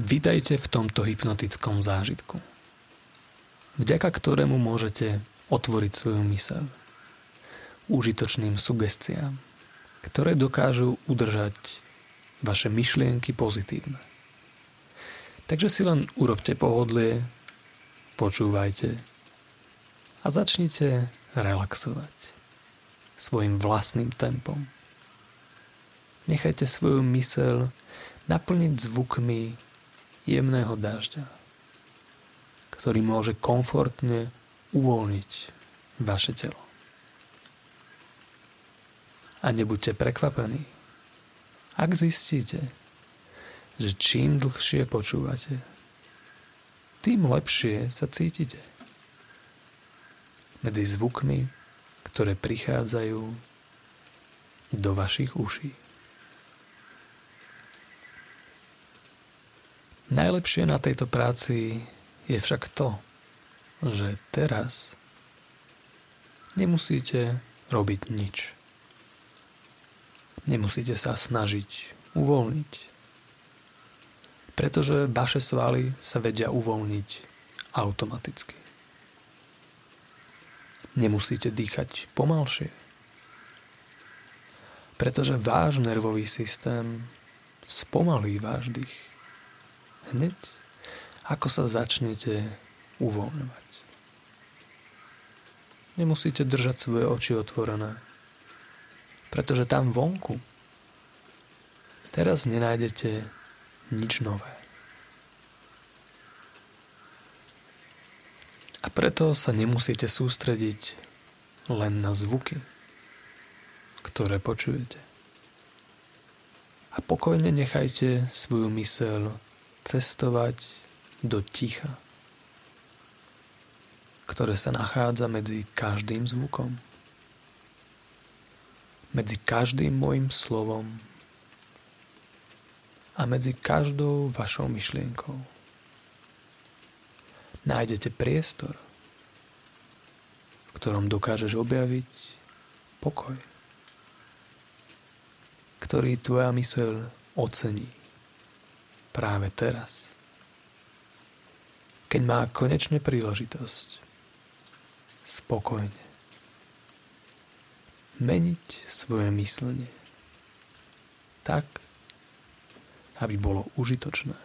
Vítajte v tomto hypnotickom zážitku, vďaka ktorému môžete otvoriť svoju myseľ užitočným sugestiám, ktoré dokážu udržať vaše myšlienky pozitívne. Takže si len urobte pohodlie, počúvajte a začnite relaxovať svojim vlastným tempom. Nechajte svoju myseľ naplniť zvukmi jemného dažďa, ktorý môže komfortne uvoľniť vaše telo. A nebuďte prekvapení, ak zistíte, že čím dlhšie počúvate, tým lepšie sa cítite. Medzi zvukmi, ktoré prichádzajú do vašich uší. Najlepšie na tejto práci je však to, že teraz nemusíte robiť nič. Nemusíte sa snažiť uvoľniť. Pretože vaše svaly sa vedia uvoľniť automaticky. Nemusíte dýchať pomalšie. Pretože váš nervový systém spomalí váš dých hneď ako sa začnete uvoľňovať. Nemusíte držať svoje oči otvorené, pretože tam vonku teraz nenájdete nič nové. A preto sa nemusíte sústrediť len na zvuky, ktoré počujete. A pokojne nechajte svoju myseľ cestovať do ticha, ktoré sa nachádza medzi každým zvukom, medzi každým môjim slovom a medzi každou vašou myšlienkou. Nájdete priestor, v ktorom dokážeš objaviť pokoj, ktorý tvoja myseľ ocení práve teraz. Keď má konečne príležitosť spokojne meniť svoje myslenie tak, aby bolo užitočné.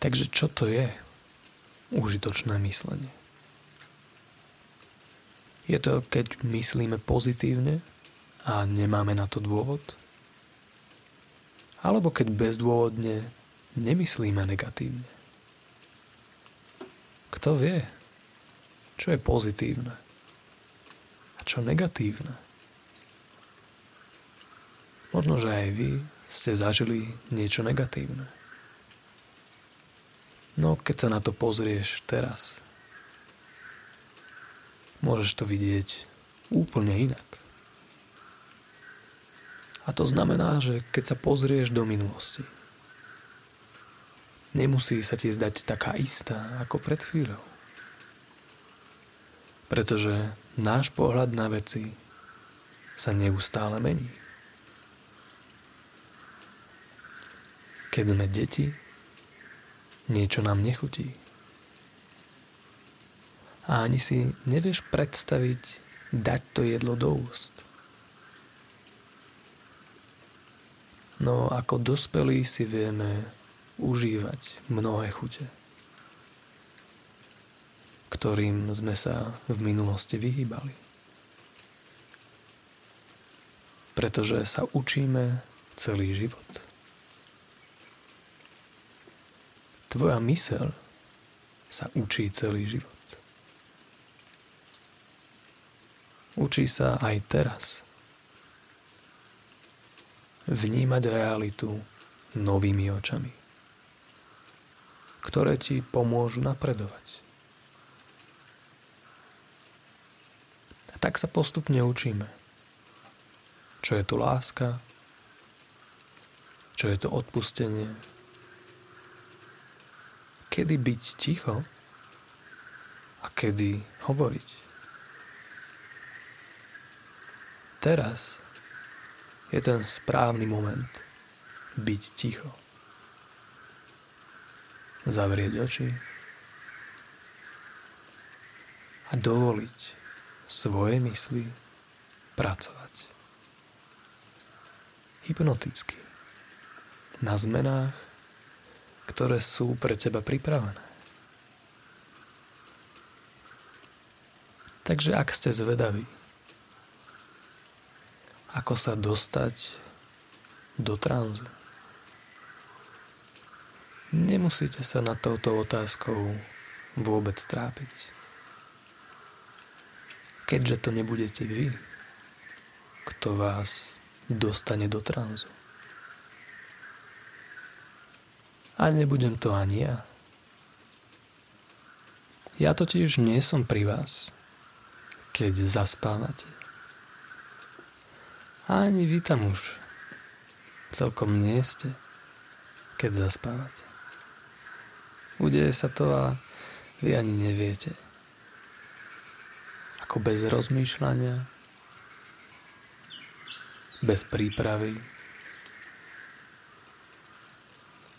Takže čo to je užitočné myslenie? Je to, keď myslíme pozitívne a nemáme na to dôvod? Alebo keď bezdôvodne nemyslíme negatívne. Kto vie, čo je pozitívne a čo negatívne? Možno, že aj vy ste zažili niečo negatívne. No keď sa na to pozrieš teraz, môžeš to vidieť úplne inak. A to znamená, že keď sa pozrieš do minulosti, nemusí sa ti zdať taká istá ako pred chvíľou. Pretože náš pohľad na veci sa neustále mení. Keď sme deti, niečo nám nechutí. A ani si nevieš predstaviť dať to jedlo do úst. No ako dospelí si vieme užívať mnohé chute, ktorým sme sa v minulosti vyhýbali. Pretože sa učíme celý život. Tvoja mysel sa učí celý život. Učí sa aj teraz vnímať realitu novými očami, ktoré ti pomôžu napredovať. A tak sa postupne učíme, čo je to láska, čo je to odpustenie, kedy byť ticho a kedy hovoriť. Teraz je ten správny moment, byť ticho. Zavrieť oči a dovoliť svoje mysli pracovať. Hypnoticky. Na zmenách, ktoré sú pre teba pripravené. Takže ak ste zvedaví, ako sa dostať do tranzu, nemusíte sa nad touto otázkou vôbec trápiť. Keďže to nebudete vy, kto vás dostane do tranzu. A nebudem to ani ja. Ja totiž nie som pri vás, keď zaspávate. Ani vy tam už celkom nie ste, keď zaspávate. Udeje sa to a vy ani neviete. Ako bez rozmýšľania, bez prípravy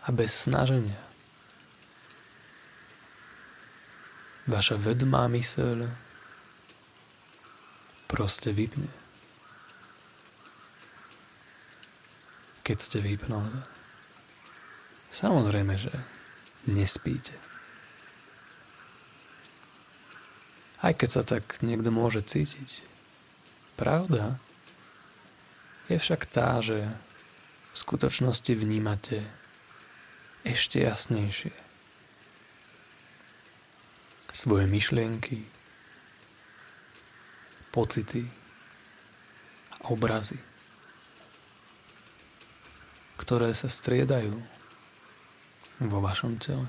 a bez snaženia. Vaša vedmá myseľ proste vypne. Keď ste v hypnóze. Samozrejme, že nespíte. Aj keď sa tak niekto môže cítiť. Pravda je však tá, že v skutočnosti vnímate ešte jasnejšie svoje myšlienky, pocity a obrazy, ktoré sa striedajú vo vašom tele.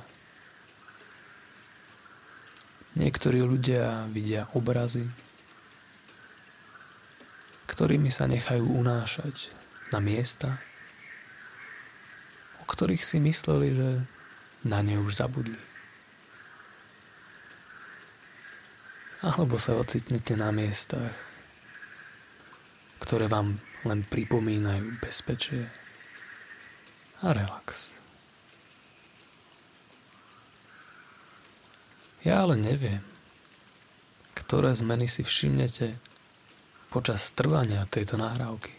Niektorí ľudia vidia obrazy, ktorými sa nechajú unášať na miesta, o ktorých si mysleli, že na ne už zabudli. alebo sa ocitnete na miestach, ktoré vám len pripomínajú bezpečie a relax. Ja ale neviem, ktoré zmeny si všimnete počas trvania tejto nahrávky.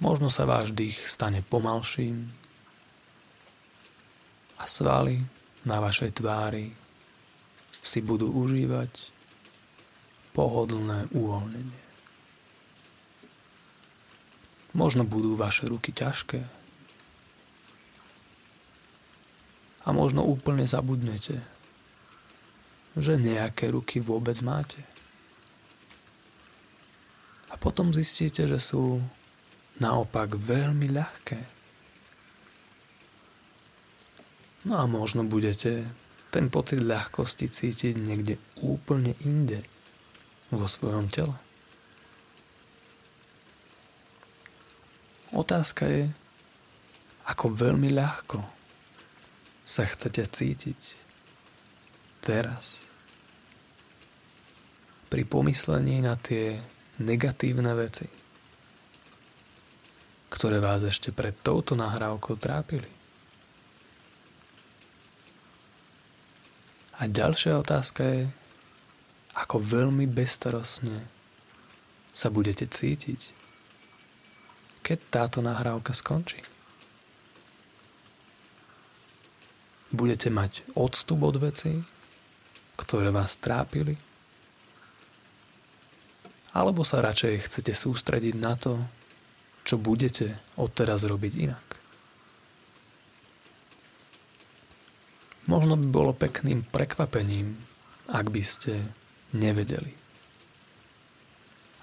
Možno sa váš dých stane pomalším a svaly na vašej tvári si budú užívať pohodlné uvoľnenie. Možno budú vaše ruky ťažké a možno úplne zabudnete, že nejaké ruky vôbec máte. A potom zistíte, že sú naopak veľmi ľahké. No a možno budete ten pocit ľahkosti cítiť niekde úplne inde vo svojom tele. Otázka je, ako veľmi ľahko sa chcete cítiť teraz pri pomyslení na tie negatívne veci, ktoré vás ešte pred touto nahrávkou trápili. A ďalšia otázka je, ako veľmi bestarostne sa budete cítiť, keď táto nahrávka skončí. Budete mať odstup od vecí, ktoré vás trápili? Alebo sa radšej chcete sústrediť na to, čo budete odteraz robiť inak? Možno by bolo pekným prekvapením, ak by ste nevedeli,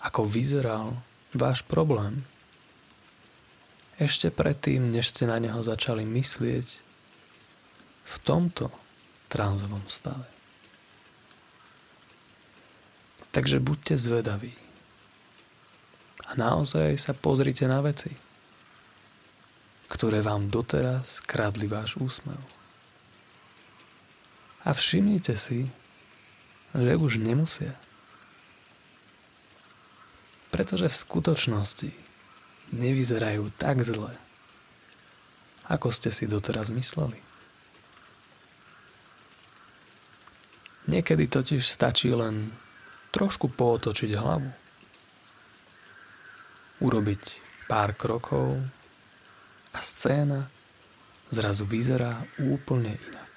ako vyzeral váš problém ešte predtým, než ste na neho začali myslieť v tomto tranzovom stave. Takže buďte zvedaví a naozaj sa pozrite na veci, ktoré vám doteraz kradli váš úsmev. A všimnite si, že už nemusia. Pretože v skutočnosti nevyzerajú tak zle, ako ste si doteraz mysleli. Niekedy totiž stačí len trošku pootočiť hlavu. Urobiť pár krokov a scéna zrazu vyzerá úplne inak.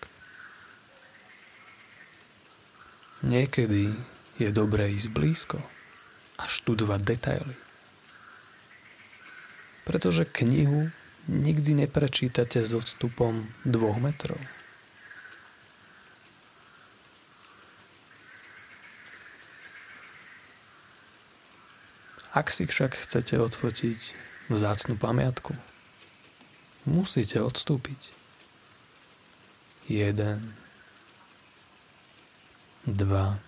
Niekedy je dobré ísť blízko a študovať detaily. Pretože knihu nikdy neprečítate s odstupom dvoch metrov. Ak si však chcete odfotiť vzácnu pamiatku, musíte odstúpiť. Jeden, dva,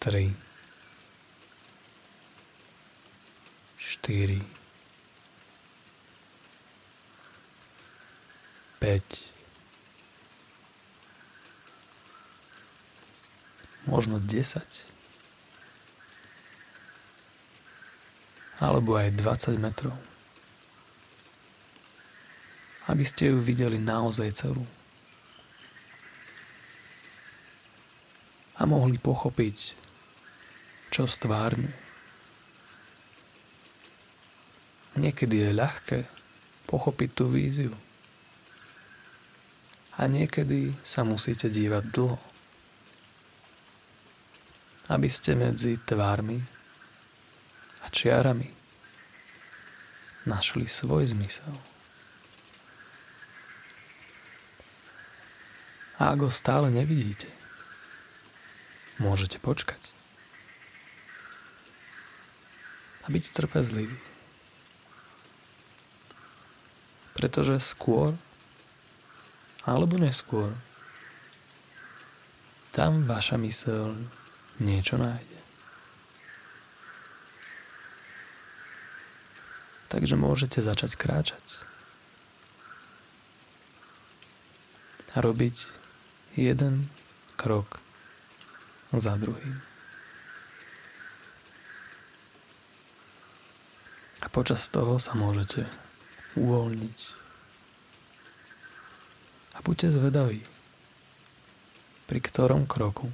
tri, štyri, päť, možno desať, alebo aj 20 metrov. Aby ste ju videli naozaj celú. A mohli pochopiť, čo stvárňuje. Niekedy je ľahké pochopiť tú víziu. A niekedy sa musíte dívať dlho. Aby ste medzi tvármi a čiarami našli svoj zmysel. A ak ho stále nevidíte, môžete počkať. A byť trpezlivý. Pretože skôr alebo neskôr tam vaša mysel niečo nájde. Takže môžete začať kráčať. A robiť jeden krok za druhým. A počas toho sa môžete uvoľniť. A buďte zvedaví, pri ktorom kroku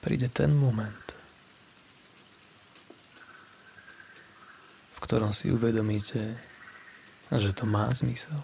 príde ten moment, ktorom si uvedomíte, že to má zmysel.